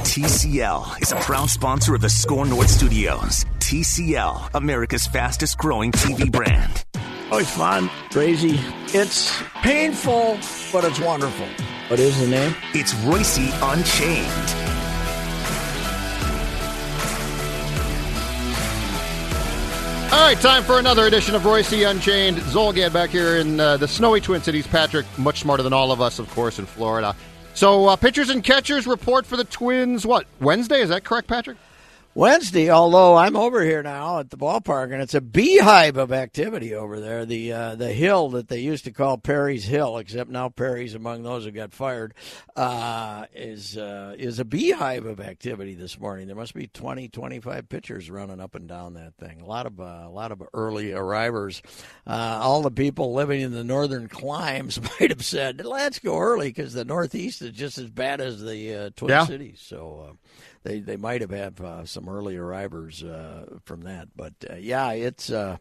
TCL is a proud sponsor of the Score North Studios. TCL, America's fastest growing TV brand. Oh, it's fun, crazy. It's painful, but it's wonderful. What is the name? It's Reusse Unchained. All right, time for another edition of Reusse Unchained. Zulgad back here in uh, the snowy Twin Cities. Patrick, much smarter than all of us, of course, in Florida. So, uh, pitchers and catchers report for the Twins. What Wednesday? Is that correct, Patrick? Wednesday, although I'm over here now at the ballpark, and it's a beehive of activity over there. The uh, the hill that they used to call Perry's Hill, except now Perry's among those who got fired, uh, is uh, is a beehive of activity this morning. There must be 20, 25 pitchers running up and down that thing. A lot of uh, a lot of early arrivers. Uh, all the people living in the northern climes might have said, "Let's go early," because the Northeast is just as bad as the uh, Twin Yeah. Cities. So they they might have had uh, some early arrivers uh, from that. But uh, yeah, it's uh,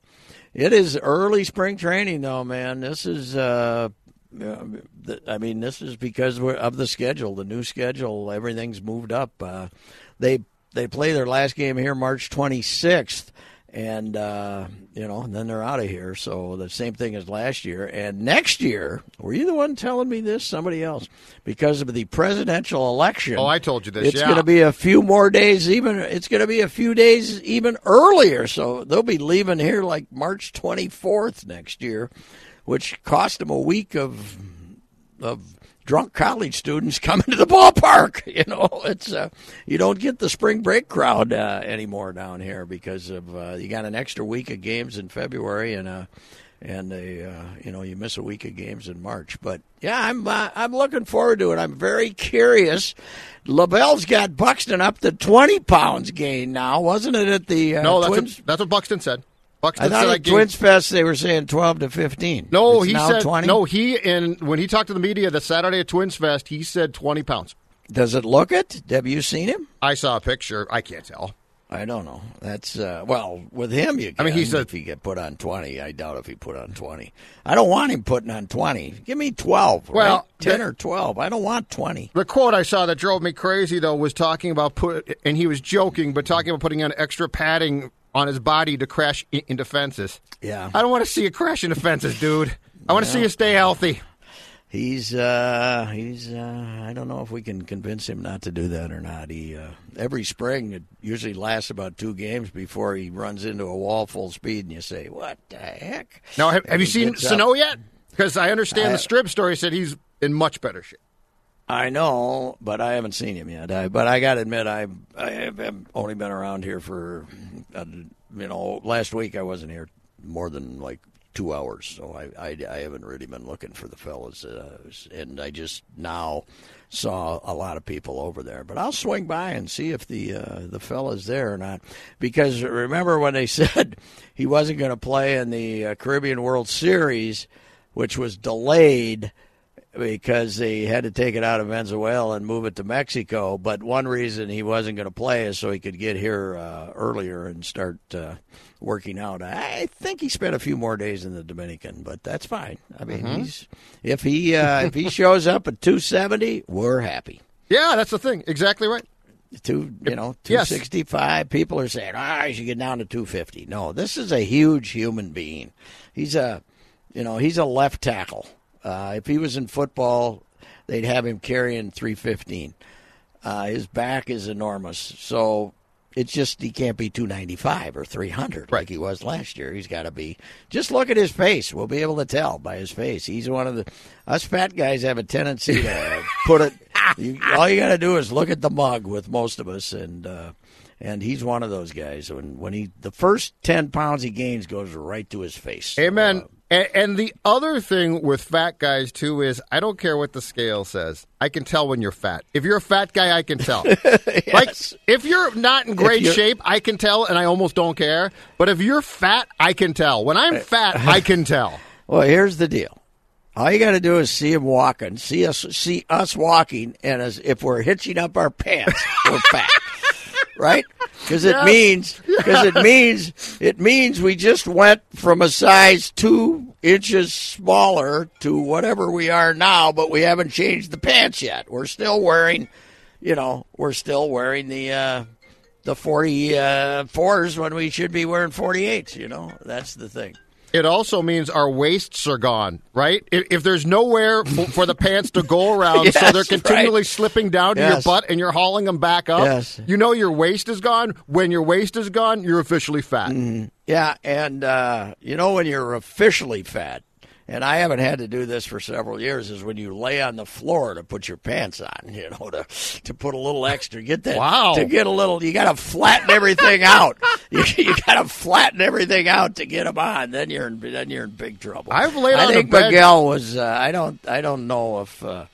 it is early spring training though, man. This is. Uh, I mean, this is because of the schedule, the new schedule. Everything's moved up. Uh, they they play their last game here March 26th, and uh, you know, and then they're out of here. So the same thing as last year. And next year, were you the one telling me this? Somebody else, because of the presidential election. Oh, I told you this. Yeah. It's yeah. going to be a few more days. Even it's going to be a few days even earlier. So they'll be leaving here like March 24th next year, which cost them a week of of drunk college students coming to the ballpark. You know, it's uh, you don't get the spring break crowd uh, anymore down here because of uh, you got an extra week of games in February and uh and a uh, you know you miss a week of games in March. But yeah, I'm uh, I'm looking forward to it. I'm very curious. LaVelle's got Buxton up to 20 pounds gain now, wasn't it? At the uh, no, that's Twins. what, that's what Buxton said. I thought at Twins Fest they were saying 12 to 15. No, It's he said 20. no. He and when he talked to the media the Saturday at Twins Fest, he said twenty pounds. Does it look it? Have you seen him? I saw a picture. I can't tell. I don't know. That's uh, well with him. You. Can, I mean, he's a- if he get put on twenty. I doubt if he put on twenty. I don't want him putting on twenty. Give me twelve. Well, right? ten the- or twelve. I don't want twenty. The quote I saw that drove me crazy though was talking about put, and he was joking, but talking about putting on extra padding on his body to crash i- into fences. Yeah. I don't want to see you crash into fences, dude. I want to see you stay healthy. He's uh, he's uh, I don't know if we can convince him not to do that or not. He uh, every spring it usually lasts about two games before he runs into a wall full speed, and you say, "What the heck?" Now, have, have you seen. Sano yet? Because I understand the Strib story said he's in much better shape. I know, but I haven't seen him yet. I, but I got to admit, I I have have only been around here for, uh, you know, last week I wasn't here more than like two hours, so I I, I haven't really been looking for the fellas, uh, and I just now saw a lot of people over there. But I'll swing by and see if the uh, the fella's there or not, because remember when they said he wasn't going to play in the uh, Caribbean World Series, which was delayed because they had to take it out of Venezuela and move it to Mexico. But one reason he wasn't going to play is so he could get here uh, earlier and start uh, working out. I think he spent a few more days in the Dominican, but that's fine. I mean, he's if he uh, if he shows up at 270, we're happy. Yeah, that's the thing. Exactly right. Two, you know, Yes. 265. People are saying, ah, I should get down to 250. No, this is a huge human being. He's a, you know, he's a left tackle. Uh, if he was in football, they'd have him carrying 315. Uh, his back is enormous, so it's just he can't be 295 or 300 like he was last year. He's got to be. Just look at his face. We'll be able to tell by his face. He's one of the us fat guys have a tendency to put it. You, all you got to do is look at the mug with most of us, and uh, and he's one of those guys. When when he the first 10 pounds he gains goes right to his face. Amen. Uh, and, and the other thing with fat guys too is I don't care what the scale says. I can tell when you're fat. If you're a fat guy, I can tell. Like if you're not in great shape, I can tell, and I almost don't care. But if you're fat, I can tell. When I'm uh, fat, I can tell. Well, here's the deal. All you got to do is see him walking, see us, see us walking, and as if we're hitching up our pants, we're fat, right? Because it means, because it means, it means we just went from a size two inches smaller to whatever we are now, but we haven't changed the pants yet. We're still wearing, you know, we're still wearing the. uh the 44s when we should be wearing 48s, you know? That's the thing. It also means our waists are gone, right? If, if there's nowhere for, for the pants to go around, so they're continually right. slipping down to your butt and you're hauling them back up. Yes. You know your waist is gone. When your waist is gone, you're officially fat. Yeah, and uh, you know when you're officially fat, and I haven't had to do this for several years, is when you lay on the floor to put your pants on. You know, to to put a little extra, get that. Wow. To get a little, you got to flatten everything out. You, you got to flatten everything out to get them on. Then you're in then you're in big trouble. I've laid I on think Miguel was. Uh, I don't. I don't know if. Uh,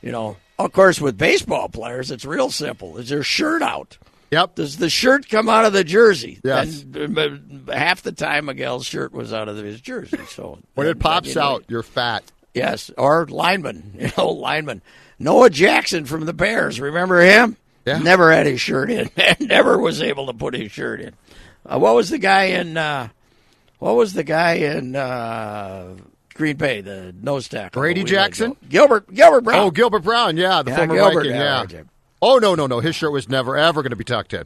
you know, of course, with baseball players, it's real simple. Is their shirt out? Yep. Does the shirt come out of the jersey? Yes. And uh, half the time Miguel's shirt was out of his jersey. So When it pops you know- out, you're fat. yes, or lineman, you know, lineman. Noah Jackson from the Bears. Remember him? Yeah. Never had his shirt in. Never was able to put his shirt in. Uh, what was the guy in? Uh, what was the guy in uh, Green Bay? The nose tackle. Brady Jackson? Gilbert. Gilbert Brown. Oh, Gilbert Brown, yeah, the Yeah, former Gilbert, Viking, yeah. Oh no, no, no, his shirt was never ever going to be tucked in.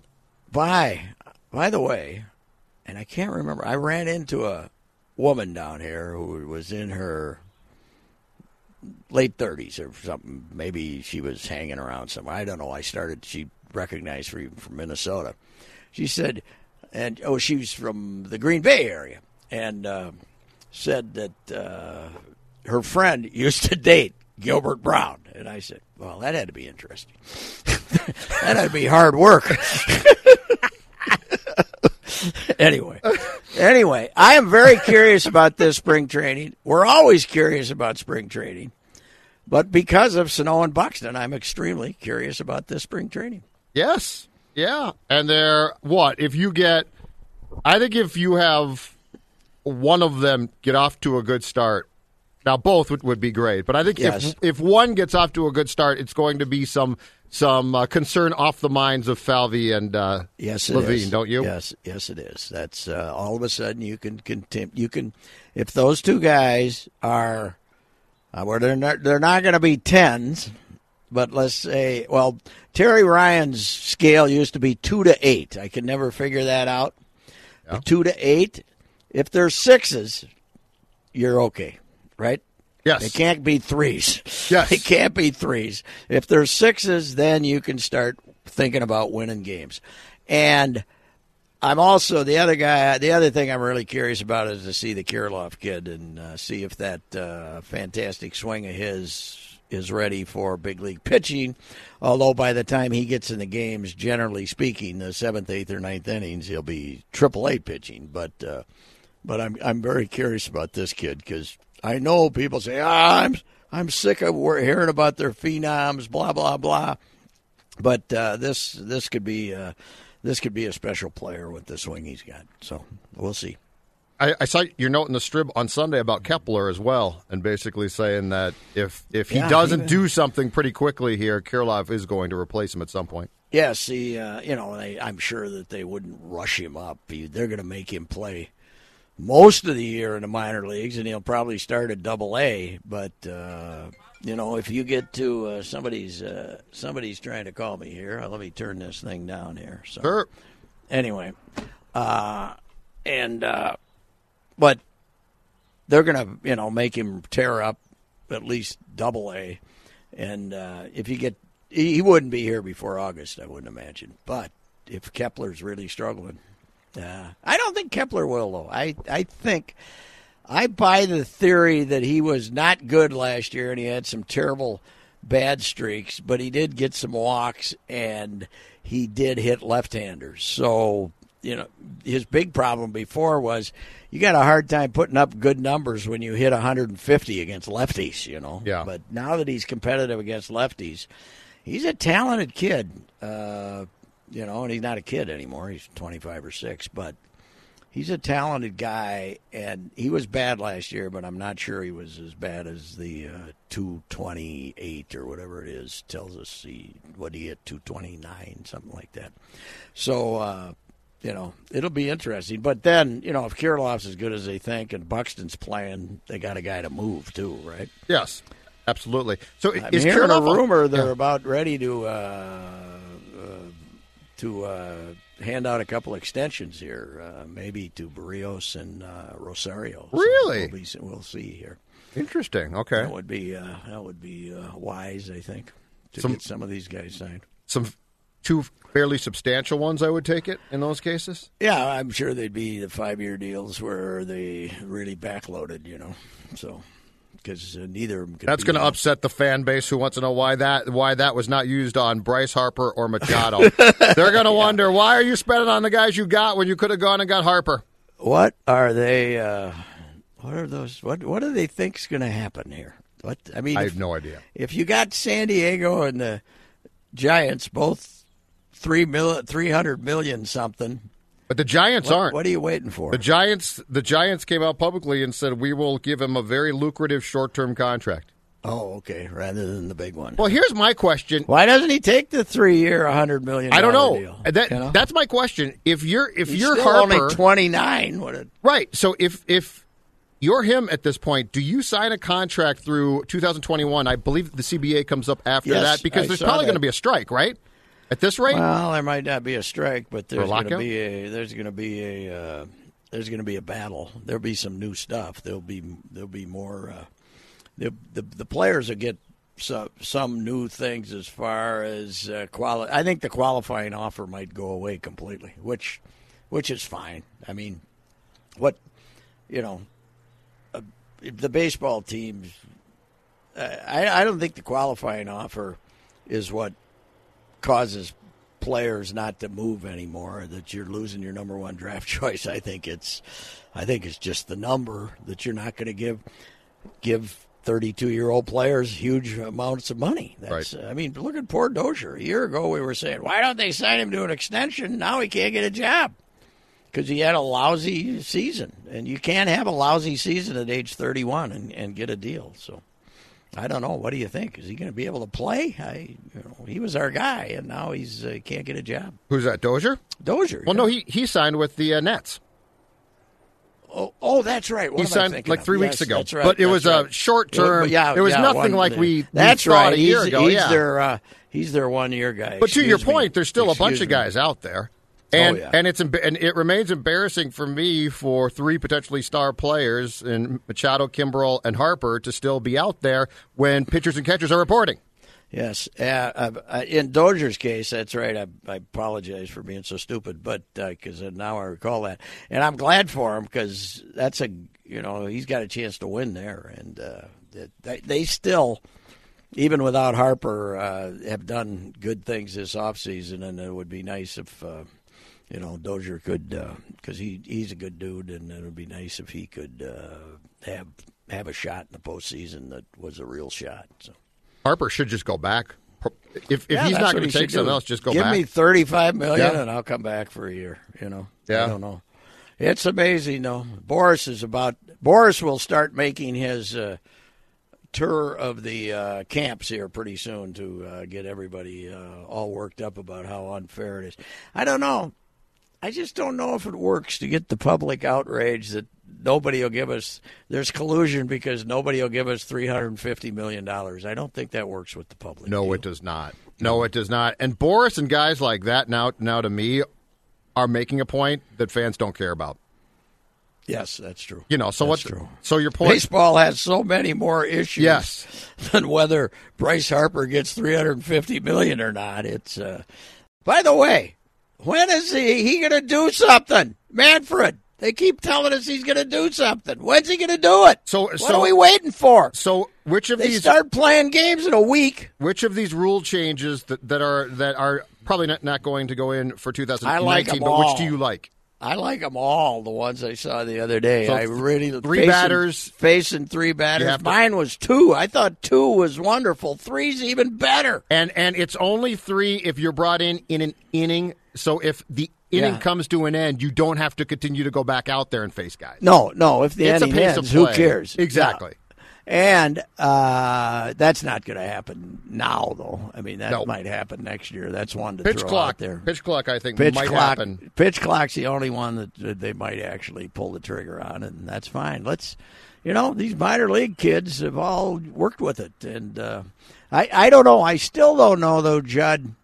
By by the way, and I can't remember. I ran into a woman down here who was in her late thirties or something. Maybe she was hanging around somewhere. I don't know. I started. She recognized me from Minnesota. She said, and oh, she was from the Green Bay area, and uh, said that uh, her friend used to date Gilbert Brown. And I said, well, that had to be interesting. that had to be hard work. anyway, anyway, I am very curious about this spring training. We're always curious about spring training, but because of Sano and Buxton, I'm extremely curious about this spring training. Yes, yeah, and they're what if you get? I think if you have one of them get off to a good start. Now both would, would be great, but I think Yes. if if one gets off to a good start, it's going to be some some uh, concern off the minds of Falvey and uh, Yes, Levine, is. don't you? Yes, yes, it is. That's uh, all of a sudden you can contempt. You can, if those two guys are, uh, well, they're not, they're not going to be tens, but let's say, well, Terry Ryan's scale used to be two to eight. I can never figure that out. The two to eight. If they're sixes, you're okay, right? Yes. They can't be threes. Yes. They can't be threes. If they're sixes, then you can start thinking about winning games. And I'm also the other guy. The other thing I'm really curious about is to see the Kirilloff kid and uh, see if that uh, fantastic swing of his is ready for big league pitching. Although by the time he gets in the games, generally speaking, the seventh, eighth, or ninth innings, he'll be triple A pitching. But uh, but I'm I'm very curious about this kid because I know people say ah, I'm I'm sick of hearing about their phenoms, blah blah blah. But uh, this this could be uh, this could be a special player with the swing he's got. So we'll see. I, I saw your note in the Strib on Sunday about Kepler as well, and basically saying that if if he Yeah, doesn't he- do something pretty quickly here, Kirilloff is going to replace him at some point. Yes, he, uh, you know, they, I'm sure that they wouldn't rush him up. They're going to make him play most of the year in the minor leagues, and he'll probably start at Double A. But uh, you know, if you get to uh, somebody's uh, somebody's trying to call me here, let me turn this thing down here. So Sure. anyway, uh, and uh, but they're gonna you know make him tear up at least double A, and uh, if you get he wouldn't be here before August. I wouldn't imagine. But if Kepler's really struggling, uh, I don't think Kepler will though. I I think I buy the theory that he was not good last year and he had some terrible bad streaks, but he did get some walks and he did hit left-handers. So you know his big problem before was you got a hard time putting up good numbers when you hit 150 against lefties. You know. Yeah. But now that he's competitive against lefties, he's a talented kid. Uh, you know, and he's not a kid anymore. He's 25 or six, but he's a talented guy, and he was bad last year, but I'm not sure he was as bad as the uh, 228 or whatever it is tells us he what he hit 229 something like that. So uh, you know it'll be interesting. But then you know if Kirilloff's as good as they think and Buxton's playing, they got a guy to move too, right? Yes, absolutely. So I'm is hearing a rumor they're Yeah. about ready to uh, to uh, hand out a couple extensions here, uh, maybe to Berrios and uh, Rosario. So Really? we'll, be, we'll see here. Interesting. Okay. That would be uh, that would be uh, wise, I think, to Some- get some of these guys signed. Some two fairly substantial ones, I would take it in those cases. Yeah, I'm sure they'd be the five year deals where they really backloaded, you know. So because uh, neither of them. Could That's going to upset the fan base who wants to know why that why that was not used on Bryce Harper or Machado. They're going to wonder why are you spending on the guys you got when you could have gone and got Harper. What are they? Uh, what are those? What What do they think's going to happen here? What I mean, I if- have no idea. if you got San Diego and the Giants both three mil, three hundred million something, But the Giants what, aren't. what are you waiting for? The Giants the Giants came out publicly and said we will give him a very lucrative short-term contract. oh, okay, rather than the big one. Well, here's my question. Why doesn't he take the three-year, hundred million? I don't know. Deal, that you know? that's my question. If you're if He's you're Harper, only twenty-nine. What a right? So if if you're him at this point, do you sign a contract through 2021? I believe the CBA comes up after Yes, that because I there's probably going to be a strike, right? At this rate, Well, there might not be a strike, but there's going to be a there's going to be a uh, there's going to be a battle. There'll be some new stuff. There'll be there'll be more. Uh, the, the the players will get some some new things as far as uh, quali- I think the qualifying offer might go away completely, which which is fine. I mean, what you know, uh, the baseball teams. I I don't think the qualifying offer is what causes players not to move anymore that you're losing your number one draft choice i think it's i think it's just the number that you're not going to give give 32 year old players huge amounts of money. That's i mean look at poor dozier. A year ago we were saying why don't they sign him to an extension? Now he can't get a job. Because he had a lousy season and you can't have a lousy season at age 31 and, and get a deal so I don't know. What do you think? Is he going to be able to play? I, you know, he was our guy, and now he's uh, can't get a job. who's that? Dozier? Dozier. Well, yeah. no, he he signed with the uh, Nats. Oh, oh, that's right. What He signed like of? three Yes, weeks ago. That's right. But it was a short term. Yeah, It was yeah, nothing one- like we- we That's thought right. a year he's, ago, He's yeah. their uh, he's their one year guy. But to your me. point, there's still a bunch Excuse of guys out there. And Oh, yeah. and it's and it remains embarrassing for me for three potentially star players in Machado, Kimbrel, and Harper to still be out there when pitchers and catchers are reporting. Yes, uh, uh, uh, in Dozier's case, that's right. I, I apologize for being so stupid, but because uh, now I recall that, and I'm glad for him because that's a you know he's got a chance to win there, and uh, that- they, they still, even without Harper, uh, have done good things this offseason, and it would be nice if. Uh, you know, Dozier could because he he's a good dude, and it would be nice if he could uh, have have a shot in the postseason that was a real shot. So. Harper should just go back. If if Yeah, he's not going to take something do. else, just go Give back. Give me thirty-five million, Yeah. and I'll come back for a year. You know, Yeah. I don't know. It's amazing, though. Boras is about. Boras will start making his uh, tour of the uh, camps here pretty soon to uh, get everybody uh, all worked up about how unfair it is. I don't know. I just don't know if it works to get the public outrage that nobody will give us. There's collusion because nobody will give us three hundred and fifty million dollars. I don't think that works with the public. No, Do it does not. No, it does not. And Boras and guys like that now, now to me, are making a point that fans don't care about. Yes, that's true. You know, so That's what's true. so your point? Baseball has so many more issues Yes. than whether Bryce Harper gets 350 million or not. It's uh By the way, when is he, he going to do something? Manfred, they keep telling us he's going to do something. When's he going to do it? So- what so- are we waiting for? So which of They these start playing games in a week. which of these rule changes that, that are that are probably not, not going to go in for 2019, I like 'em but all. which do you like? I like them all. The ones I saw the other day, So I really three facing- batters. facing three batters. Mine was two. I thought two was wonderful. Three's even better. And and it's only three if you're brought in in an inning. So if the inning Yeah. comes to an end, you don't have to continue to go back out there and face guys. No, no. If the It's a inning pace ends, who cares? Exactly. Yeah. And uh, that's not going to happen now, though. I mean, that No. might happen next year. That's one to Pitch throw clock. out there. Pitch clock. I think pitch might clock. happen. Pitch clock's the only one that, that they might actually pull the trigger on, and that's fine. Let's, you know, these minor league kids have all worked with it, and uh, I I don't know. I still don't know though, Judd.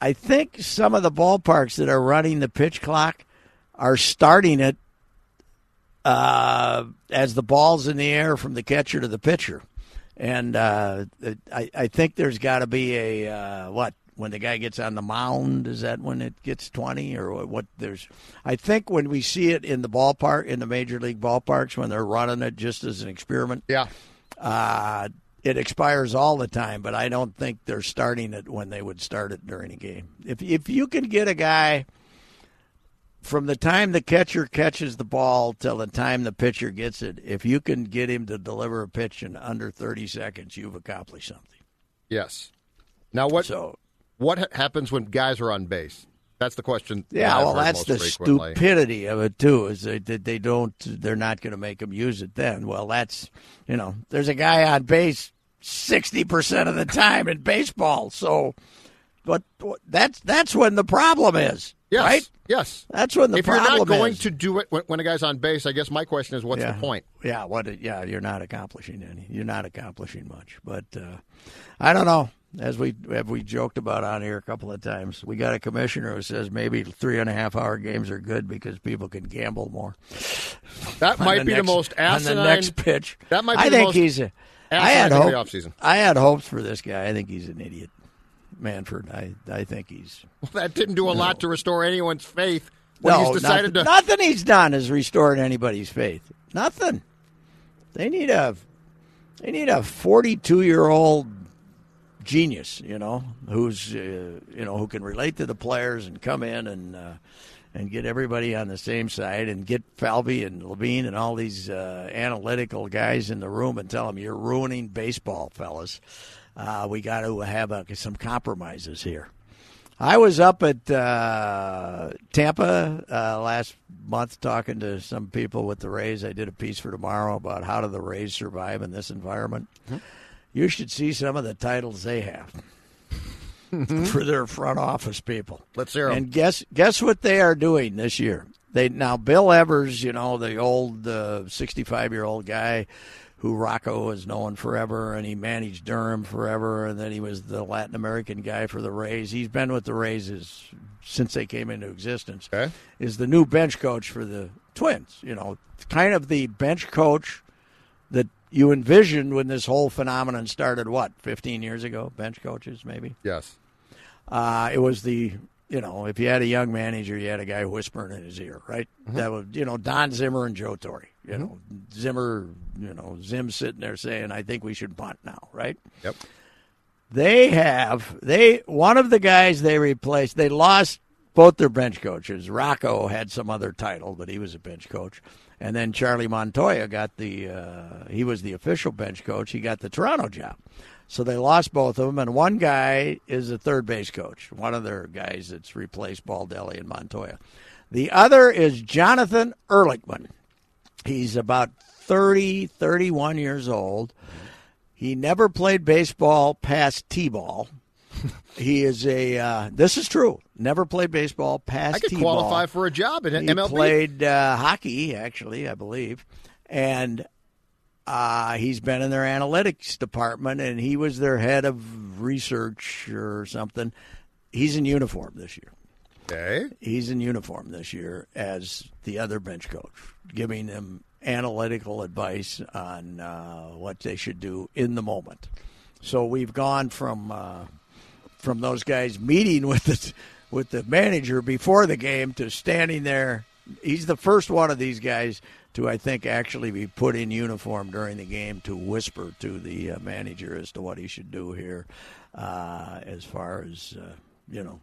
I think some of the ballparks that are running the pitch clock are starting it uh, as the ball's in the air from the catcher to the pitcher. And uh, I, I think there's got to be a uh, what when the guy gets on the mound is that when it gets 20 or what, what there's I think when we see it in the ballpark in the major league ballparks when they're running it just as an experiment Yeah. uh, it expires all the time, but I don't think they're starting it when they would start it during a game. If if you can get a guy from the time the catcher catches the ball till the time the pitcher gets it, if you can get him to deliver a pitch in under 30 seconds, you've accomplished something. Yes. Now what? So, What happens when guys are on base? That's the question. yeah, well, that's the frequently. stupidity of it too. Is they they they don't they're not going to make them use it then. Well, that's you know, there's a guy on base sixty percent of the time in baseball. So, but that's that's when the problem is, Yes. right? Yes. That's when the if you're not going is. to do it when, when a guy's on base, I guess my question is, what's yeah. the point? Yeah, what? Yeah, you're not accomplishing any. You're not accomplishing much. But uh, I don't know. As we have we joked about on here a couple of times, we got a commissioner who says maybe three and a half hour games are good because people can gamble more. That might the be next- the most asinine. on the next pitch. That might be I the think most he's. A, I had hope, the offseason. I had hopes for this guy. I think he's an idiot, Manfred. I I think he's. Well, that didn't do a lot to restore anyone's faith when no, he's decided nothing, to. nothing he's done has restored anybody's faith. Nothing. They need a they need a 42 year old genius, you know, who's uh, you know who can relate to the players and come in and uh, and get everybody on the same side and get Falvey and Levine and all these uh, analytical guys in the room and tell them you're ruining baseball, fellas. Uh, we got to have some compromises here. I was up at uh, Tampa uh, last month talking to some people with the Rays. I did a piece for tomorrow about how do the Rays survive in this environment. You should see some of the titles they have for their front office people. Let's hear 'em. And guess guess what they are doing this year? They now Bill Evers, you know, the old uh, sixty-five year old guy who Rocco has known forever, and he managed Durham forever, and then he was the Latin American guy for the Rays. He's been with the Rays since they came into existence. Okay. Is the new bench coach for the Twins? You know, kind of the bench coach that you envisioned when this whole phenomenon started. What, fifteen years ago? Bench coaches, maybe. Yes. Uh, it was the you know if you had a young manager, you had a guy whispering in his ear, right? That was you know Don Zimmer and Joe Torre. You know Zimmer, you know Zim sitting there saying, "I think we should bunt now," right? Yep. They have they one of the guys they replaced. They lost both their bench coaches. Rocco had some other title, but he was a bench coach. And then Charlie Montoyo got the uh, he was the official bench coach. He got the Toronto job. So they lost both of them, and one guy is a third base coach. One of their guys that's replaced Baldelli and Montoyo. The other is Jonathan Erlichman. He's about 30, 31 years old. He never played baseball past T-ball. He is a. Uh, this is true. Never played baseball past I could T-ball. qualify for a job in He MLB. played uh, hockey, actually, I believe, and uh, he's been in their analytics department, and he was their head of research or something. He's in uniform this year. Okay. He's in uniform this year as the other bench coach, giving them analytical advice on uh, what they should do in the moment. So we've gone from uh, from those guys meeting with the with the manager before the game to standing there. He's the first one of these guys to, I think, actually be put in uniform during the game to whisper to the uh, manager as to what he should do here, uh, as far as uh, you know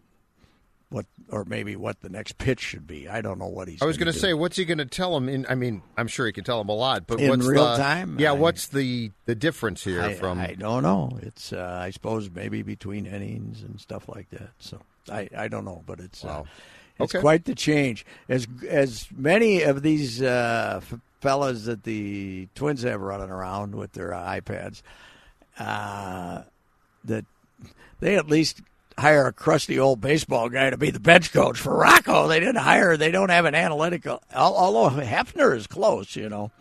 what or maybe what the next pitch should be. I don't know what he's. I was going to say, what's he going to tell him? In, I mean, I'm sure he can tell him a lot, but In what's real the, time? Yeah, I- what's the the difference here I, from? I don't know. It's uh, I suppose maybe between innings and stuff like that. So I, I don't know, but it's uh, it's Okay. quite the change. As as many of these uh, f- fellas that the Twins have running around with their iPads, uh, that they at least hire a crusty old baseball guy to be the bench coach for Rocco. They didn't hire. They don't have an analytical. Although Hefner is close, you know.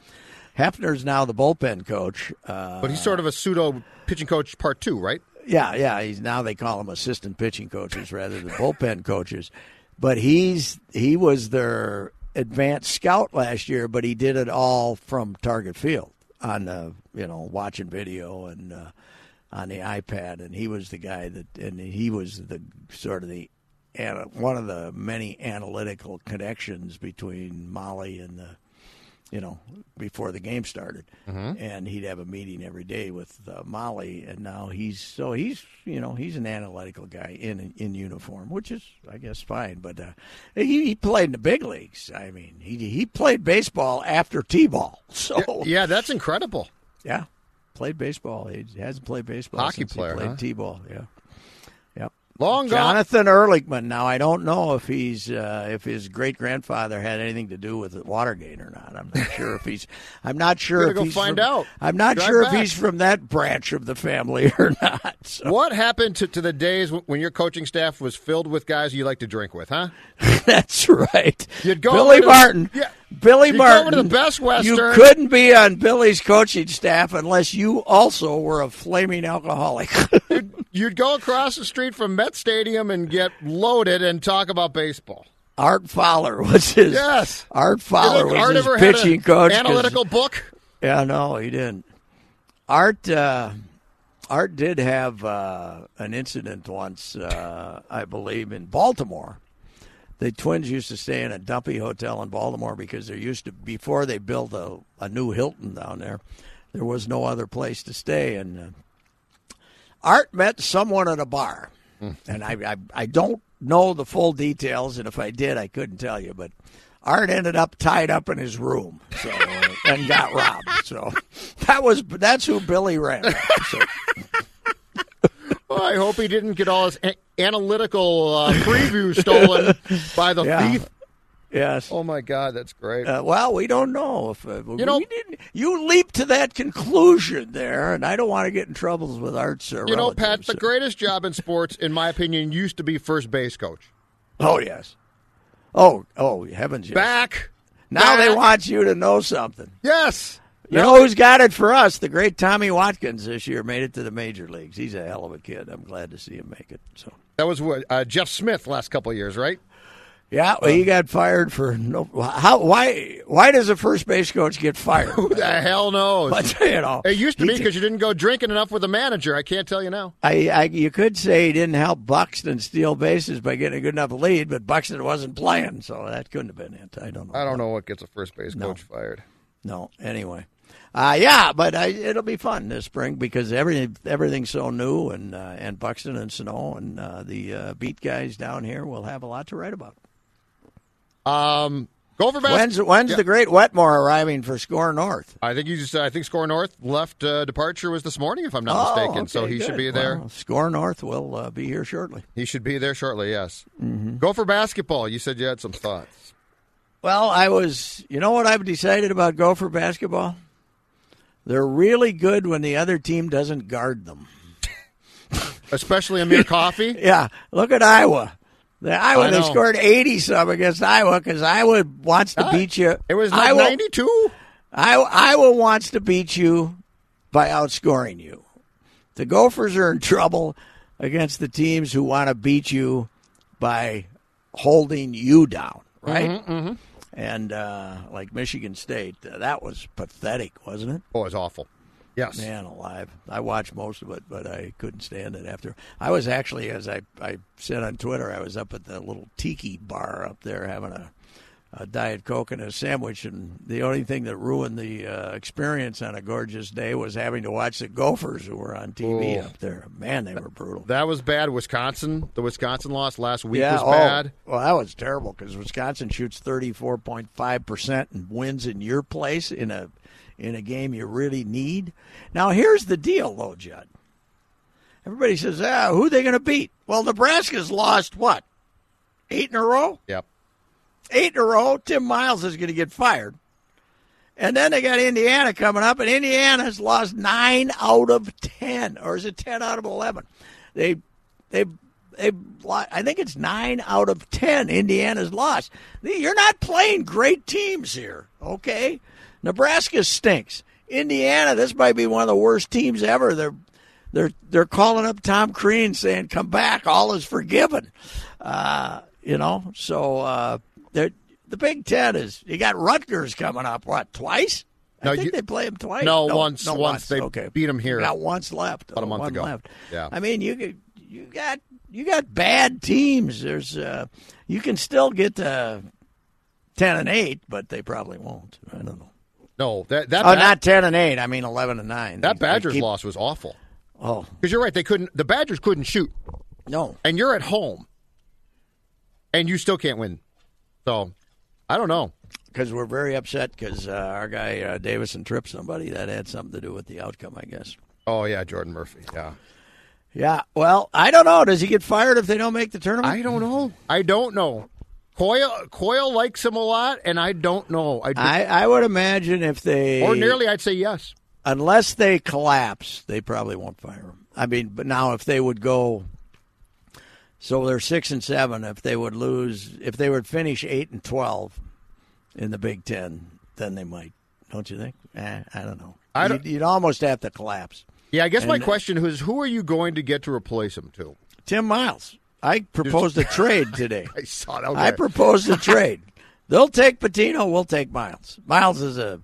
Hefner's now the bullpen coach. Uh, but he's sort of a pseudo pitching coach part two, right? yeah, yeah. He's now they call him assistant pitching coaches rather than bullpen coaches. But he's he was their advanced scout last year, but he did it all from Target Field on the you know watching video and uh, on the iPad, and he was the guy that and he was the sort of the one of the many analytical connections between Molly and the you know, before the game started, and he'd have a meeting every day with uh, Molly. And now he's so he's you know he's an analytical guy in in uniform, which is I guess fine. But uh, he, he played in the big leagues. I mean, he he played baseball after t-ball. So Yeah, that's incredible. yeah, played baseball. He hasn't played baseball Hockey player, he played huh? t-ball. Yeah. Yep. Long gone. Jonathan Erlichman. Now I don't know if he's uh, if his great grandfather had anything to do with Watergate or not. I'm not sure if he's. I'm not sure if go he's find from- out. I'm not Drive sure back. if he's from that branch of the family or not. So What happened to, to the days when- your coaching staff was filled with guys you like to drink with, huh? that's right. You'd go Billy to- yeah. Billy You'd Martin. to the Best Western. You couldn't be on Billy's coaching staff unless you also were a flaming alcoholic. You'd go across the street from Met Stadium and get loaded and talk about baseball. Art Fowler was his. Yes. Art You Fowler was Art his pitching coach. Analytical book. Yeah, no, he didn't. Art uh, Art did have uh, an incident once, uh, I believe, in Baltimore. The Twins used to stay in a dumpy hotel in Baltimore because there used to before they built a, a new Hilton down there. There was no other place to stay, and uh, Art met someone at a bar, and I, I I don't know the full details, and if I did, I couldn't tell you. But Art ended up tied up in his room, so uh, and got robbed. So that was that's who Billy ran. So, Well, I hope he didn't get all his a- analytical uh, preview stolen by the Yeah. thief. yes. Oh my God, that's great. Uh, well, we don't know if uh, you know- didn't, you leap to that conclusion there, and I don't want to get in troubles with Art's. You know, Pat, relatives. the greatest job in sports, in my opinion, used to be first base coach. Oh yes. Oh oh heavens! Yes. Back now they want you to know something. Yes. You know who's got it for us? The great Tommy Watkins this year made it to the major leagues. He's a hell of a kid. I'm glad to see him make it. So That was what uh, Jeff Smith last couple of years, right? yeah, well, he got fired for no. How? Why? Why does a first base coach get fired? Who the hell knows? But you know, it used to be because you didn't go drinking enough with the manager. I can't tell you now. I, I, you could say he didn't help Buxton steal bases by getting a good enough lead, but Buxton wasn't playing, so that couldn't have been it. I don't know. I don't know what gets a first base coach fired. No. Anyway, uh, yeah, but I, it'll be fun this spring because everything everything's so new, and uh, and Buxton and Sano and uh, the uh, beat guys down here will have a lot to write about. Um, Gopher basketball. When's when's Yeah. the Great Wetmore arriving for Score North? I think you just. I think Score North left uh, departure was this morning, if I'm not mistaken. Oh, so okay, he should be there. Well, Score North will uh, be here shortly. He should be there shortly. Yes. Mm-hmm. Gopher basketball. You said you had some thoughts. Well, I was. You know what I've decided about Gopher basketball? They're really good when the other team doesn't guard them. Especially Amir Coffey. Yeah, look at Iowa. The Iowa they scored eighty some against Iowa because Iowa wants to uh, beat you. It was like Iowa, 92. Iowa, Iowa wants to beat you by outscoring you. The Gophers are in trouble against the teams who want to beat you by holding you down, right? Mm-hmm, mm-hmm. And uh, like Michigan State, uh, that was pathetic, wasn't it? Oh, it was awful. Yes. Man alive. I watched most of it, but I couldn't stand it after. I was actually, as I, I said on Twitter, I was up at the little tiki bar up there having a, a Diet Coke and a sandwich, and the only thing that ruined the uh, experience on a gorgeous day was having to watch the Gophers who were on TV Oh. up there. Man, they were brutal. That was bad. Wisconsin, the Wisconsin loss last week yeah, was oh, bad. Well, that was terrible because Wisconsin shoots thirty four point five percent and wins in your place in a in a game you really need. Now here's the deal, though, Judd. Everybody says, "Ah, who are they going to beat?" Well, Nebraska's lost what eight in a row. Yep. Eight in a row. Tim Miles is going to get fired. And then they got Indiana coming up, and Indiana's lost nine out of ten, or is it ten out of eleven? They, they, they. I think it's nine out of ten. Indiana's lost. You're not playing great teams here, okay? Nebraska stinks. Indiana, this might be one of the worst teams ever. They're, they're, they're calling up Tom Crean saying, "Come back, all is forgiven." Uh, you know, so uh, they're the Big Ten is you got Rutgers coming up. What twice? No, I think you- they play them twice. No, once- once. They okay. beat 'em here You got once left. about a month One ago. Left. Yeah. I mean, you you got you got bad teams. There's uh, you can still get to ten and eight, but they probably won't. I don't know. No, that that Oh, Ba- not ten and eight. I mean eleven and nine. that They- they Badgers keep- loss was awful. Oh Because you're right, they couldn't. The Badgers couldn't shoot, no. and you're at home, and you still can't win. So, I don't know. Because we're very upset because uh, our guy uh, Davison tripped somebody. That had something to do with the outcome, I guess. Oh yeah, Jordan Murphy. Yeah, Yeah. Well, I don't know. Does he get fired if they don't make the tournament? I don't know. I don't know. Coyle Coyle likes him a lot, and I don't know. I, I, I would imagine if they ordinarily I'd say yes. unless they collapse, they probably won't fire him. I mean, but now if they would go, so they're six and seven. If they would lose, if they would finish eight and twelve in the Big Ten, then they might. Don't you think? Eh, I don't know. I don't- you'd, you'd almost have to collapse. Yeah, I guess my question is, who are you going to get to replace him to? Tim Miles. I proposed a trade today. I saw that. I proposed a trade. They'll take Pitino. We'll take Miles. Miles is a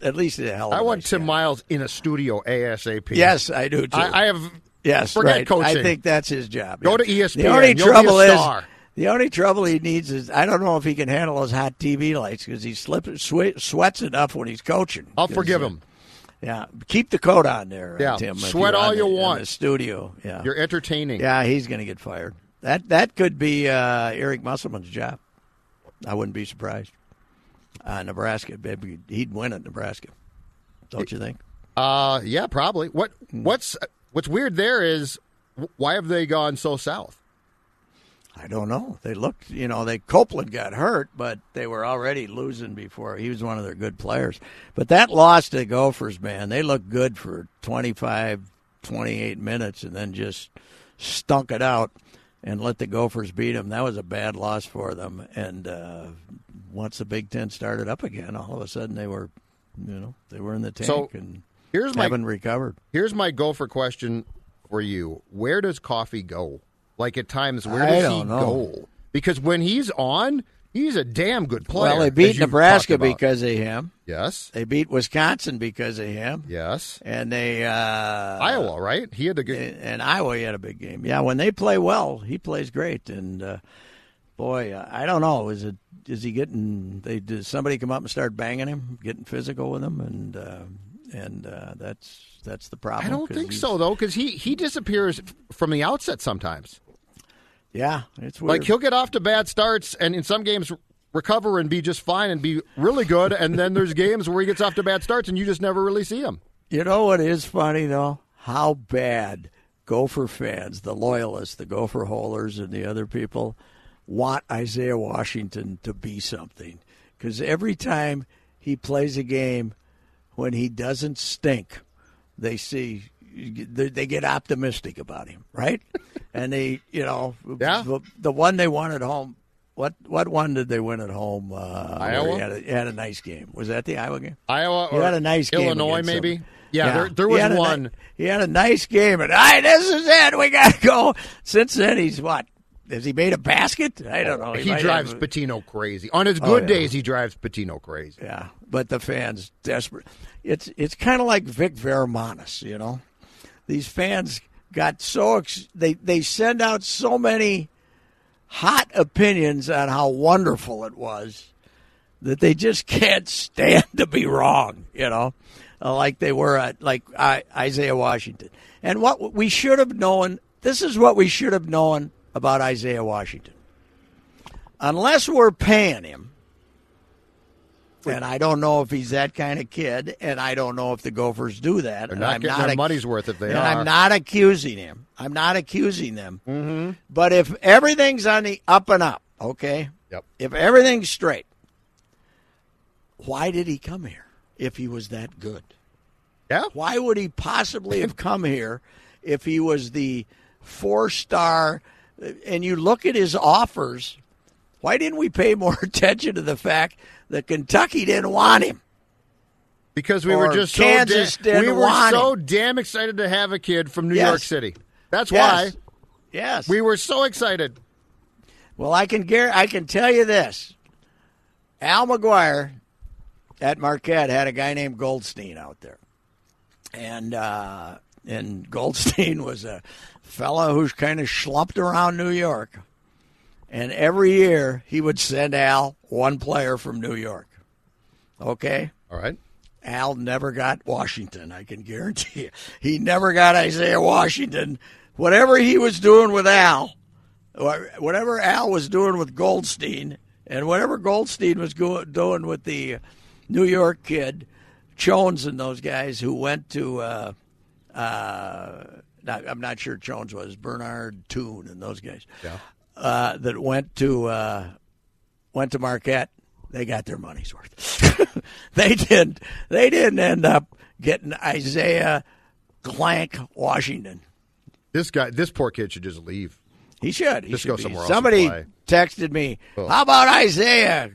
at least a hell. Of I want nice Tim guy. Miles in a studio ASAP. Yes, I do too. I, I have. Yes, forget right. coaching. I think that's his job. Go yeah. to ESPN. The only You'll be a trouble is the only trouble he needs is I don't know if he can handle those hot TV lights because he slips swe- sweats enough when he's coaching. I'll forgive uh, him. Yeah, keep the coat on there, uh, Yeah, Tim. sweat all you the- in want. the studio. Yeah, You're entertaining. yeah, he's going to get fired. That that could be uh, Eric Musselman's job. I wouldn't be surprised. Uh, Nebraska, maybe he'd win at Nebraska. Don't you think? Uh, yeah, probably. What Hmm. What's What's weird there is why have they gone so south? I don't know. They looked, you know, they Copeland got hurt, but they were already losing before. He was one of their good players. But that loss to the Gophers, man, they looked good for 25, 28 minutes and then just stunk it out and let the Gophers beat them. That was a bad loss for them. And uh, once the Big Ten started up again, all of a sudden they were, you know, they were in the tank So, and Here's my haven't recovered. Here's my gopher question for you. Where does Coffey go? Like at times, where I does he know. go? Because when he's on, he's a damn good player. Well, they beat Nebraska because of him. yes, They beat Wisconsin because of him. yes. And they uh, Iowa, right? He had to get. and Iowa he had a big game. Yeah, when they play well, he plays great. And uh, boy, uh, I don't know. Is it is he getting? They did somebody come up and start banging him, getting physical with him, and uh, and uh, that's that's the problem. I don't think so though, because he he disappears from the outset sometimes. Yeah, it's weird. Like he'll get off to bad starts, and in some games recover and be just fine and be really good, and then there's games where he gets off to bad starts and you just never really see him. You know what is funny though? How bad Gopher fans, the loyalists, the Gopher holders, and the other people want Isaiah Washington to be something. Because every time he plays a game when he doesn't stink, they see they they get optimistic about him, right? and they, you know, Yeah. the, the one they won at home. What what one did they win at home? Uh, Iowa? He had, a, he had a nice game. Was that the Iowa game? Iowa He or had a nice game Illinois, maybe. them. Yeah, there, there was had a ni- one. he had a nice game, and all right, this is it. We got to go. Since then, he's what has he made a basket? I don't know. He might drives have- Pitino crazy. On his good yeah. days, he drives Pitino crazy. Yeah, but the fans desperate. It's it's kind of like Vic Veramanis, you know. These fans got so ex- they they send out so many hot opinions on how wonderful it was that they just can't stand to be wrong, you know, Uh, like they were at like I, Isaiah Washington. And what we should have known, this is what we should have known about Isaiah Washington. Unless we're paying him, and I don't know if he's that kind of kid, and I don't know if the Gophers do that. They're not I'm getting not their ac- money's worth if they and are. I'm not accusing him. I'm not accusing them. Mm-hmm. But if everything's on the up and up, okay? Yep. If everything's straight, why did he come here if he was that good? Yeah. Why would he possibly have come here if he was the four star? And you look at his offers. Why didn't we pay more attention to the fact that Kentucky didn't want him? Because we Or were just Kansas so da- we were so him. damn excited to have a kid from New Yes. York City. That's Yes. why Yes. we were so excited. Well, I can gar- I can tell you this. Al McGuire at Marquette had a guy named Goldstein out there, and uh, and Goldstein was a fellow who's kind of slumped around New York, and every year he would send Al one player from New York. Okay. All right. Al never got Washington. I can guarantee you. He never got Isaiah Washington. Whatever he was doing with Al, or whatever Al was doing with Goldstein, and whatever Goldstein was go- doing with the New York kid, Jones and those guys who went to, uh, uh, not, I'm not sure Jones was, Bernard Toone and those guys, Yeah. uh, that went to uh, went to Marquette, they got their money's worth. they didn't. They didn't end up getting Isaiah Clank Washington. This guy, this poor kid should just leave. He should. He Just should go be. somewhere else Somebody texted me, Oh. "How about Isaiah?"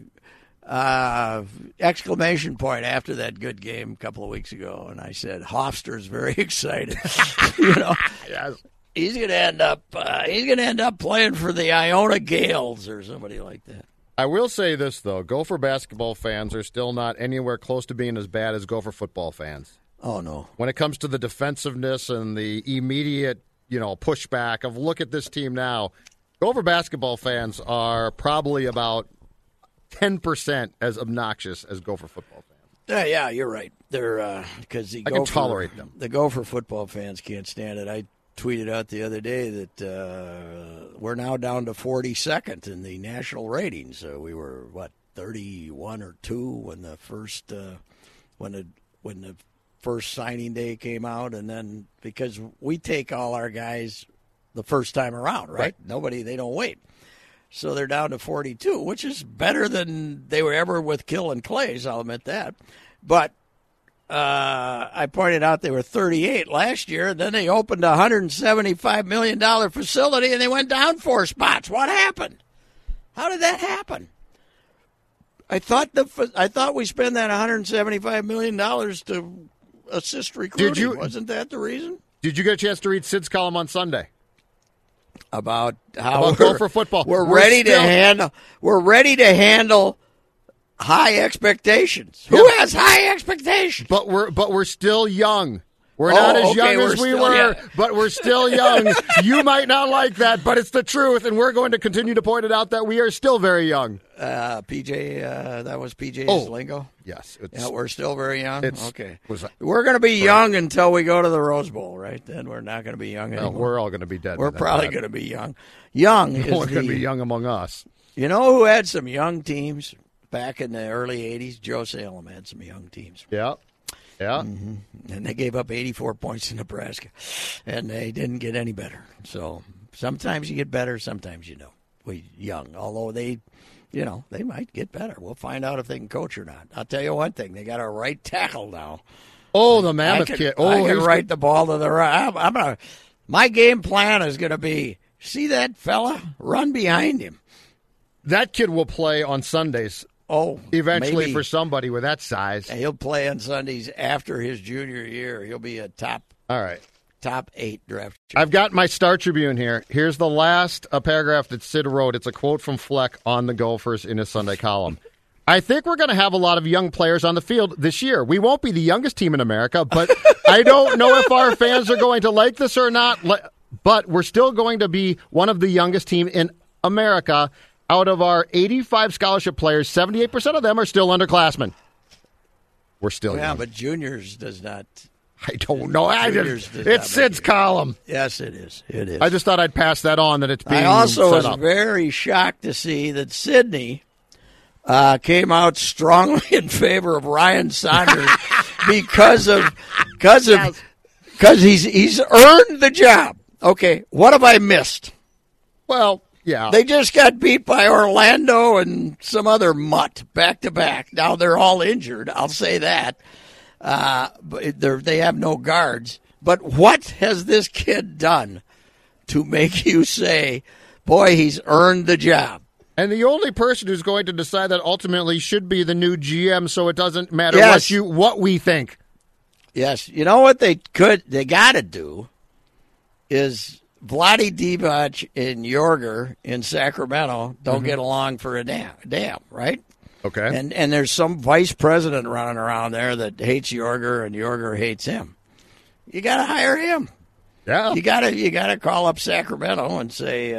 Uh, exclamation point after that good game a couple of weeks ago, and I said, "Hofster's very excited." you know, Yes. he's going to end up. Uh, he's going to end up playing for the Iona Gaels or somebody like that. I will say this though: Gopher basketball fans are still not anywhere close to being as bad as Gopher football fans. Oh no. When it comes to the defensiveness and the immediate, you know, pushback of look at this team now, Gopher basketball fans are probably about ten percent as obnoxious as Gopher football fans. Yeah, yeah, you're right. They're because the I can Gopher, tolerate them. The Gopher football fans can't stand it. I tweeted out the other day that uh, we're now down to 42nd in the national ratings. So we were what 31 or two when the first uh, when the when the first signing day came out, and then because we take all our guys the first time around, right? Right. Nobody they don't wait. So they're down to 42, which is better than they were ever with Kill and Claeys. I'll admit that. But uh, I pointed out they were 38 last year. and Then they opened a 175 million dollar facility and they went down four spots. What happened? How did that happen? I thought the I thought we spent that 175 million dollars to assist recruiting. you- Wasn't that the reason? Did you get a chance to read Sid's column on Sunday? About how About we're, Gopher football. We're, We're ready to handle. We're ready to handle high expectations. Who has high expectations? But we're but we're still young. We're Oh, not as okay, young as we were, young. but we're still young. you might not like that, but it's the truth, and we're going to continue to point it out that we are still very young. Uh, PJ, uh, that was PJ's Oh. lingo. Yes, it's, Yeah, we're still very young. Okay, was- we're going to be young until we go to the Rose Bowl, right? Then we're not going to be young well, anymore. we're all going to be dead. we're probably going to be young. Young is We're going to be young among us. You know who had some young teams back in the early '80s? Joe Salem had some young teams. Yeah, yeah. Mm-hmm. and they gave up 84 points to Nebraska, and they didn't get any better. So sometimes you get better, sometimes you don't. We young, although they, you know, they might get better. We'll find out if they can coach or not. I'll tell you one thing: they got a right tackle now. Oh, the I can, kid. Oh, I can write the ball to the right. I'm, I'm gonna. My game plan is going to be: see that fella, run behind him. that kid will play on Sundays Oh, eventually maybe for somebody with that size. he'll play on Sundays after his junior year. He'll be a top All right. top eight draft. I've got my Star Tribune here. Here's the last uh, paragraph that Sid wrote. It's a quote from Fleck on the Gophers in his Sunday column. I think we're going to have a lot of young players on the field this year. We won't be the youngest team in America, but I don't know if our fans are going to like this or not. But we're still going to be one of the youngest team in America. Out of our 85 scholarship players, 78% of them are still underclassmen. We're still yeah, young. but juniors does not. I don't know. I just, it's Sid's column. Yes, it is. It is. I just thought I'd pass that on that it's being I also set was up. very shocked to see that Sydney uh, came out strongly in favor of Ryan Saunders because of because of because he's he's earned the job. Okay, what have I missed? well, yeah. They just got beat by Orlando and some other mutt back to back. Now they're all injured. I'll say that. Uh, but they're, they have no guards. But what has this kid done to make you say, "Boy, he's earned the job"? and the only person who's going to decide that ultimately should be the new GM, so it doesn't matter Yes. what you what we think. Yes, you know what they could, they got to do is Vlade Divac and Joerger in Sacramento don't mm-hmm. get along for a damn, damn, right? Okay. And and there's some vice president running around there that hates Joerger and Joerger hates him. You got to hire him. Yeah. You got to you got to call up Sacramento and say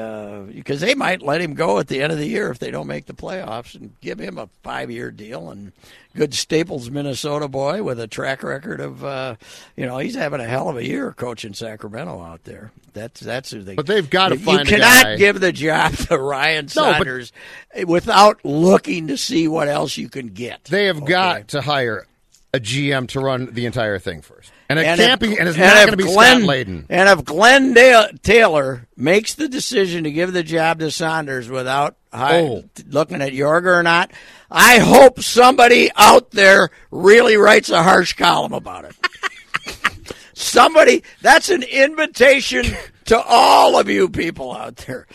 because they might let him go at the end of the year if they don't make the playoffs and give him a five year deal and good Staples Minnesota boy with a track record of uh, you know he's having a hell of a year coaching Sacramento out there. That's that's who they. But they've gotta you, find You cannot guy. give the job to Ryan No, but- without looking to see what else you can get. They have Okay? got to hire a GM to run the entire thing first. And it And can't if- be and it's and not going to be Glen- Scott Layden. And if Glen Dale, Taylor makes the decision to give the job to Saunders without hi- Oh. looking at Joerger or not, I hope somebody out there really writes a harsh column about it. somebody, that's an invitation to all of you people out there.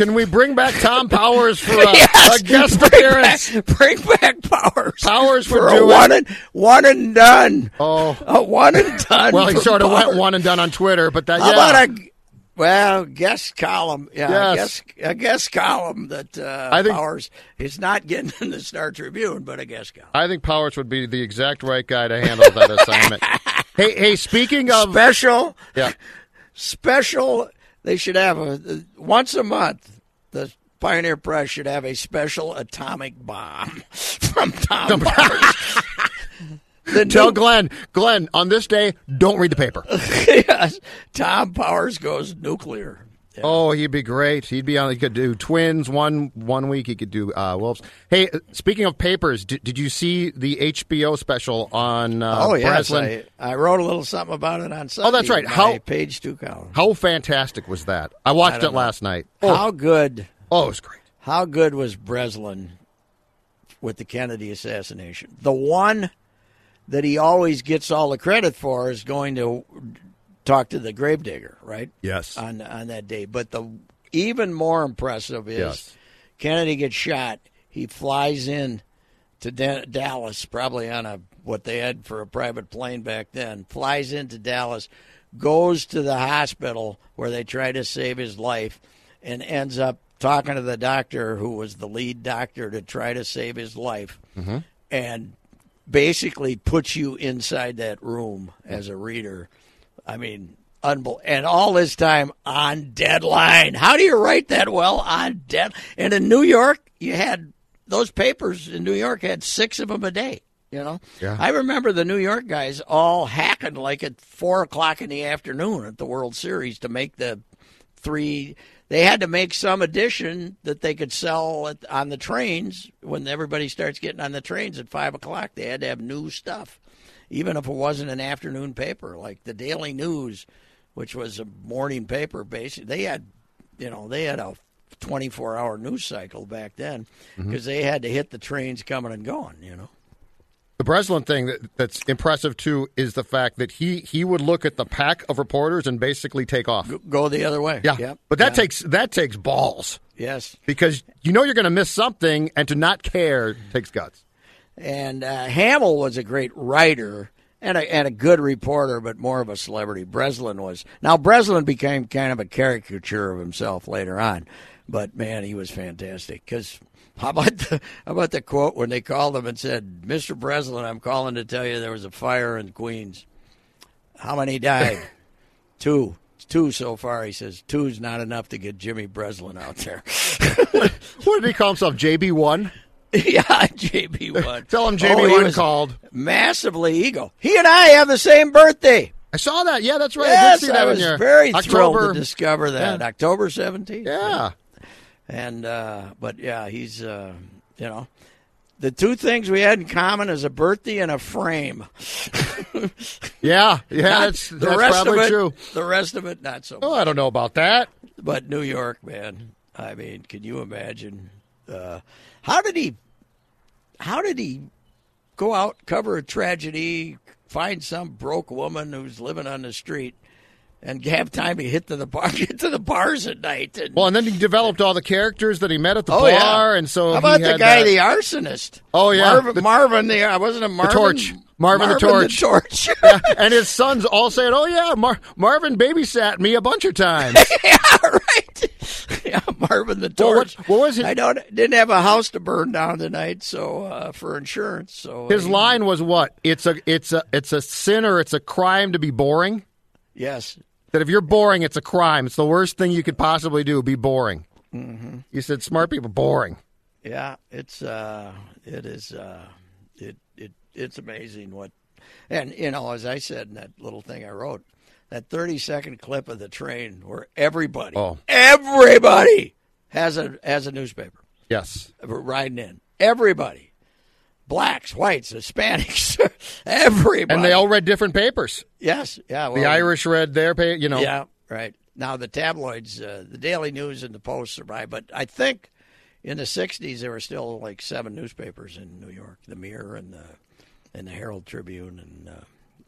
Can we bring back Tom Powers for a, Yes, a guest bring appearance? Back, bring back Powers. Powers for would a one and one and done. Oh. a one and done. Well, he sort of went one and done on Twitter, but that How yeah. about a well guest column? Yeah, Yes. a guest, a guest column that uh, I think- Powers is not getting in the Star Tribune, but a guest column. I think Powers would be the exact right guy to handle that assignment. hey, hey, speaking of Special, yeah, special. They should have a once a month. The Pioneer Press should have a special atomic bomb from Tom Powers. The tell new- Glen, Glen, on this day, don't read the paper. yes, Tom Powers goes nuclear. Yeah. Oh, he'd be great. He'd be on. He could do twins one one week. He could do uh, wolves. Hey, uh, speaking of papers, did, did you see the HBO special on uh, Oh yes, I, I wrote a little something about it on Sunday. Oh, that's right. How- page two column? How fantastic was that? I watched I it know. last night. Oh, How good? oh, it was great. How good was Breslin with the Kennedy assassination? The one that he always gets all the credit for is going to talk to the gravedigger, right? Yes. On on that day, but the even more impressive is Yes. Kennedy gets shot. He flies in to Da- Dallas, probably on a what they had for a private plane back then. Flies into Dallas, goes to the hospital where they try to save his life, and ends up talking to the doctor who was the lead doctor to try to save his life, mm-hmm. and basically puts you inside that room as a reader. I mean, unbel- and all this time on deadline. How do you write that well on dead? And in New York, you had those papers in New York had six of them a day. You know, Yeah. I remember the New York guys all hacking like at four o'clock in the afternoon at the World Series to make the three. They had to make some edition that they could sell at, on the trains when everybody starts getting on the trains at five o'clock. They had to have new stuff, even if it wasn't an afternoon paper like the Daily News, which was a morning paper. Basically, they had, you know, they had a 24 hour news cycle back then mm-hmm. because they had to hit the trains coming and going. You know. The Breslin thing that, that's impressive too is the fact that he he would look at the pack of reporters and basically take off. go the other way. Yeah, Yep. but that Yeah. takes that takes balls yes. because you know you're going to miss something, and to not care takes guts. And uh, Hamill was a great writer, and a, and a good reporter, but more of a celebrity. Breslin was. Now Breslin became kind of a caricature of himself later on, but man, he was fantastic. Because how about the how about the quote when they called him and said, "Mr. Breslin, I'm calling to tell you there was a fire in Queens. How many died? Two." Two so far, he says. Two's not enough to get Jimmy Breslin out there. What did he call himself? JB one. yeah, JB one. Tell him Oh, JB he one called. Massively ego. He and I have the same birthday. I saw that. Yeah, that's right. I Yes, did see that I was your very October. thrilled to discover that Yeah. October seventeenth. Yeah. and uh, but yeah, he's uh, you know the two things we had in common is a birthday and a frame. Yeah. Yeah. That's, the that's rest probably of it, true. The rest of it, not so. Oh. I don't know about that. But New York, man. I mean, can you imagine? Uh, how did he? How did he go out, cover a tragedy, find some broke woman who's living on the street, and have time to hit to the bar, get to the bars at night? And, Well, and then he developed all the characters that he met at the oh bar, yeah. and so how about he the guy, that- the arsonist? Oh, yeah. Uh, Marvin. The- Marvin the I wasn't a Marvin. The Torch. Marvin the Torch. The torch. and his sons all said, "Oh yeah, Mar- Marvin babysat me a bunch of times." yeah, right. Yeah, Marvin the Well, what- torch. what was it- I don't didn't have a house to burn down tonight, so uh, for insurance. So His uh, line was what? It's a it's a it's a sin or it's a crime to be boring. Yes. That if you're boring, it's a crime. It's the worst thing you could possibly do. Be boring. Mm-hmm. You said smart people boring. Yeah, it's uh, it is uh, it it it's amazing what, and you know, as I said in that little thing I wrote, that thirty second clip of the train where everybody, Oh. everybody has a has a newspaper Yes. riding in. Everybody, blacks, whites, Hispanics, everybody, And they all read different papers. yes, yeah, The Irish read their paper. You know. Yeah, right. Now the tabloids, uh, the Daily News and the Post survived, but I think in the '60s there were still like seven newspapers in New York: the Mirror and the and the Herald Tribune, and uh,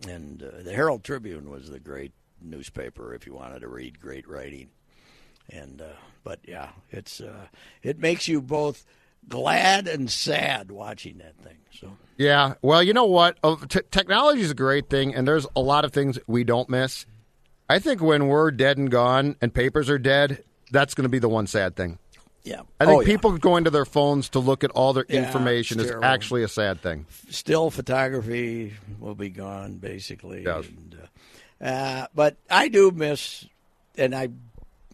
and uh, the Herald Tribune was the great newspaper if you wanted to read great writing. And uh, but yeah, it's uh, it makes you both glad and sad watching that thing. So Yeah. Well, you know what? Oh, t- technology is a great thing, and there's a lot of things we don't miss. I think when we're dead and gone, and papers are dead, that's going to be the one sad thing. Yeah, I think Oh, yeah. people going to their phones to look at all their Yeah, information is actually a sad thing. still photography will be gone basically. Yes. And, uh, uh, but I do miss, and I,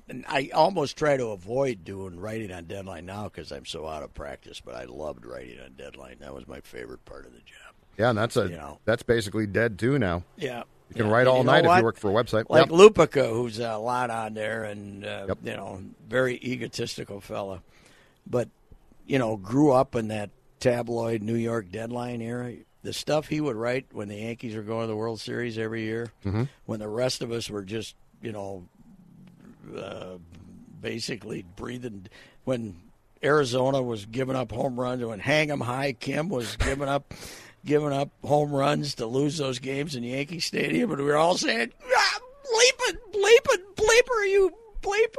and I almost try to avoid doing writing on deadline now because I'm so out of practice. But I loved writing on deadline. That was my favorite part of the job. Yeah, and that's a You know. that's basically dead too now. Yeah. You can Yeah. write all night if you work for a website. Like Yep. Lupica, who's a lot on there, and uh, Yep. you know, very egotistical fella, but you know, grew up in that tabloid New York deadline era. The stuff he would write when the Yankees were going to the World Series every year, Mm-hmm. when the rest of us were just, you know, uh, basically breathing. When Arizona was giving up home runs, when Hang 'em High Kim was giving up, giving up home runs to lose those games in Yankee Stadium, and we were all saying, ah, "Bleep it, bleep it, bleeper, you bleep,"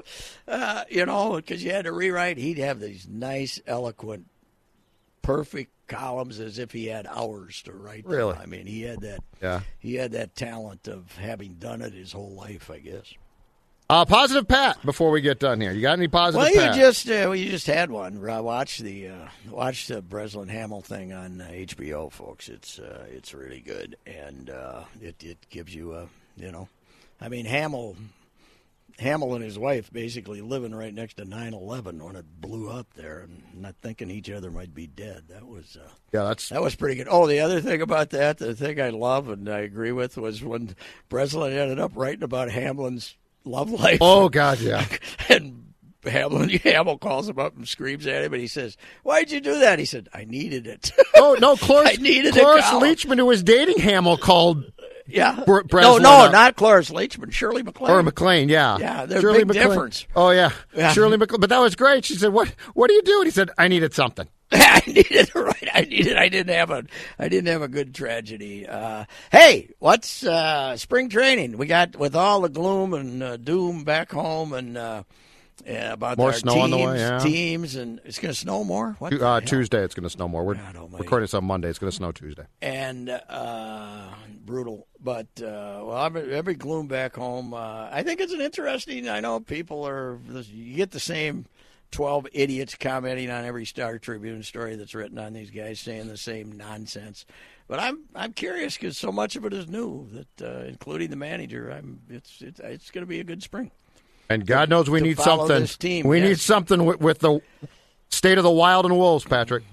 uh, you know, because you had to rewrite. He'd have these nice, eloquent, perfect columns as if he had hours to write. them. Really? I mean, he had that. Yeah. He had that talent of having done it his whole life, I guess. Uh, positive Pat. Before we get done here, you got any positive? Well, you Pat? just uh, well, you just had one. Uh, watch the uh, watch the Breslin Hamill thing on uh, HBO, folks. It's uh, it's really good, and uh, it it gives you a you know, I mean Hamill. Hamill and his wife basically living right next to 9/11 when it blew up there, and not thinking each other might be dead. That was uh, yeah, that's that was pretty good. Oh, the other thing about that, the thing I love and I agree with was when Breslin ended up writing about Hamlin's love life. oh god, yeah. and Hamlin Hamill calls him up and screams at him, and he says, "Why'd you do that?" He said, "I needed it." Oh no, Cloris, I needed a Cloris. Leachman, who was dating Hamill, called yeah, Br- no, no, not Cloris Leachman, Shirley MacLaine. or McLean. Yeah, Yeah, there's Shirley big MacLaine. difference. Oh yeah, Yeah. Shirley MacLaine. But that was great. She said, "What? What do you do?" And he said, "I needed something." I needed it right. I needed. I didn't have a. I didn't have a good tragedy. Uh, hey, what's uh, spring training? We got with all the gloom and uh, doom back home, and uh, Yeah, about More snow teams, on the way, yeah. teams, and it's going to snow more. What? Uh. Tuesday, it's going to snow more. We're recording this on Monday. It's going to snow Tuesday. and uh, brutal. But uh, well, every, every gloom back home. Uh, I think it's an interesting. I know people are. You get the same twelve idiots commenting on every Star Tribune story that's written on these guys saying the same nonsense. But I'm I'm curious because so much of it is new that, uh, including the manager. I'm it's it's, it's going to be a good spring. And God knows we to need something. team, we need something with, with the state of the Wild and Wolves, Patrick.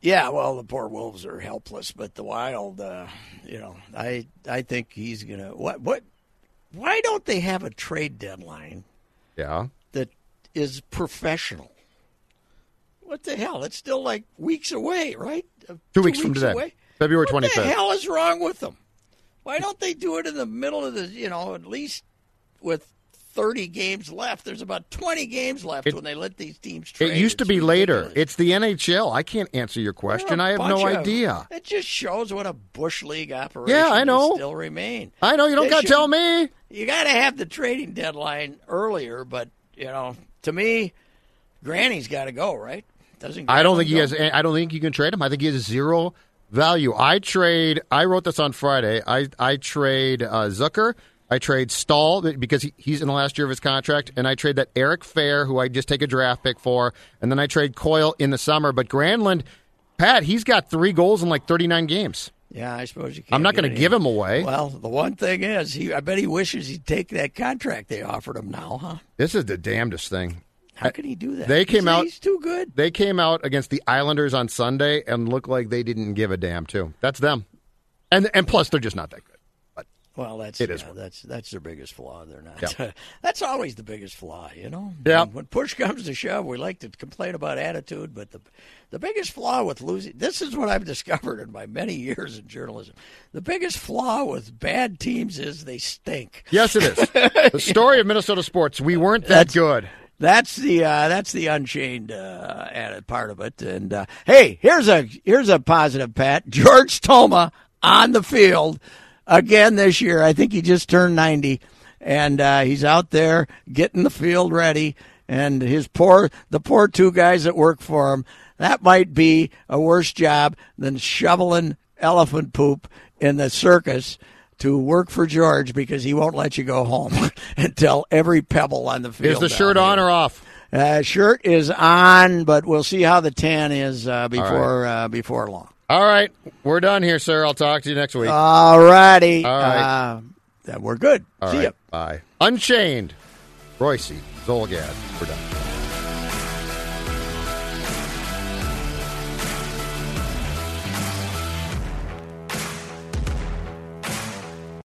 Yeah, well, the poor Wolves are helpless, but the Wild, uh, you know, I I think he's gonna what what. Why don't they have a trade deadline Yeah. Is professional? What the hell? It's still like weeks away, right? Uh, Two weeks from today. away? February What the 25th. hell is wrong with them? Why don't they do it in the middle of the? You know, at least with. 30 games left. There's about 20 games left It- when they let these teams trade. It used to It's be later. It's the NHL. I can't answer your question. I have no of- idea. It just shows what a bush league operation Yeah, I know. still remain. I know you don't got to tell me. You got to have the trading deadline earlier, but you know, to me, Granny's got to go, right? Doesn't I don't think Granlund he has. I don't think you can trade him. I think he has zero value. I trade. I wrote this on Friday. I I trade uh, Zucker. I trade Staal because he, he's in the last year of his contract, and I trade that Eric Fehr, who I just take a draft pick for, and then I trade Coyle in the summer. But Granlund, Pat, he's got three goals in like thirty nine games. Yeah, I suppose you. Can't I'm not going to give him away. Well, the one thing is, he. I bet he wishes he'd take that contract they offered him now, huh? This is the damnedest thing. How can he do that? They came He's- out- He's too good. They came out against the Islanders on Sunday and looked like they didn't give a damn too. That's them, and and plus they're just not that good. Well, that's It yeah, is. that's that's their biggest flaw. They're not. Yeah. that's always the biggest flaw, you know. Yeah. When push comes to shove, we like to complain about attitude, but the the biggest flaw with losing this is what I've discovered in my many years in journalism. The biggest flaw with bad teams is they stink. yes, it is the story of Minnesota sports. We weren't that That's- good. That's the uh, that's the unchained uh, part of it. And uh, hey, here's a here's a positive, Pat. George Toma on the field again this year. I think he just turned ninety, and uh, he's out there getting the field ready. And his poor the poor two guys that work for him. That might be a worse job than shoveling elephant poop in the circus to work for George because he won't let you go home until every pebble on the field. Is the shirt on or off? Uh, shirt is on, but we'll see how the tan is uh, before uh, before long. All right, we're done here, sir. I'll talk to you next week. All righty. All right. Uh, we're good. All see right, ya. bye. Unchained, Reusse Zulgad. We're done.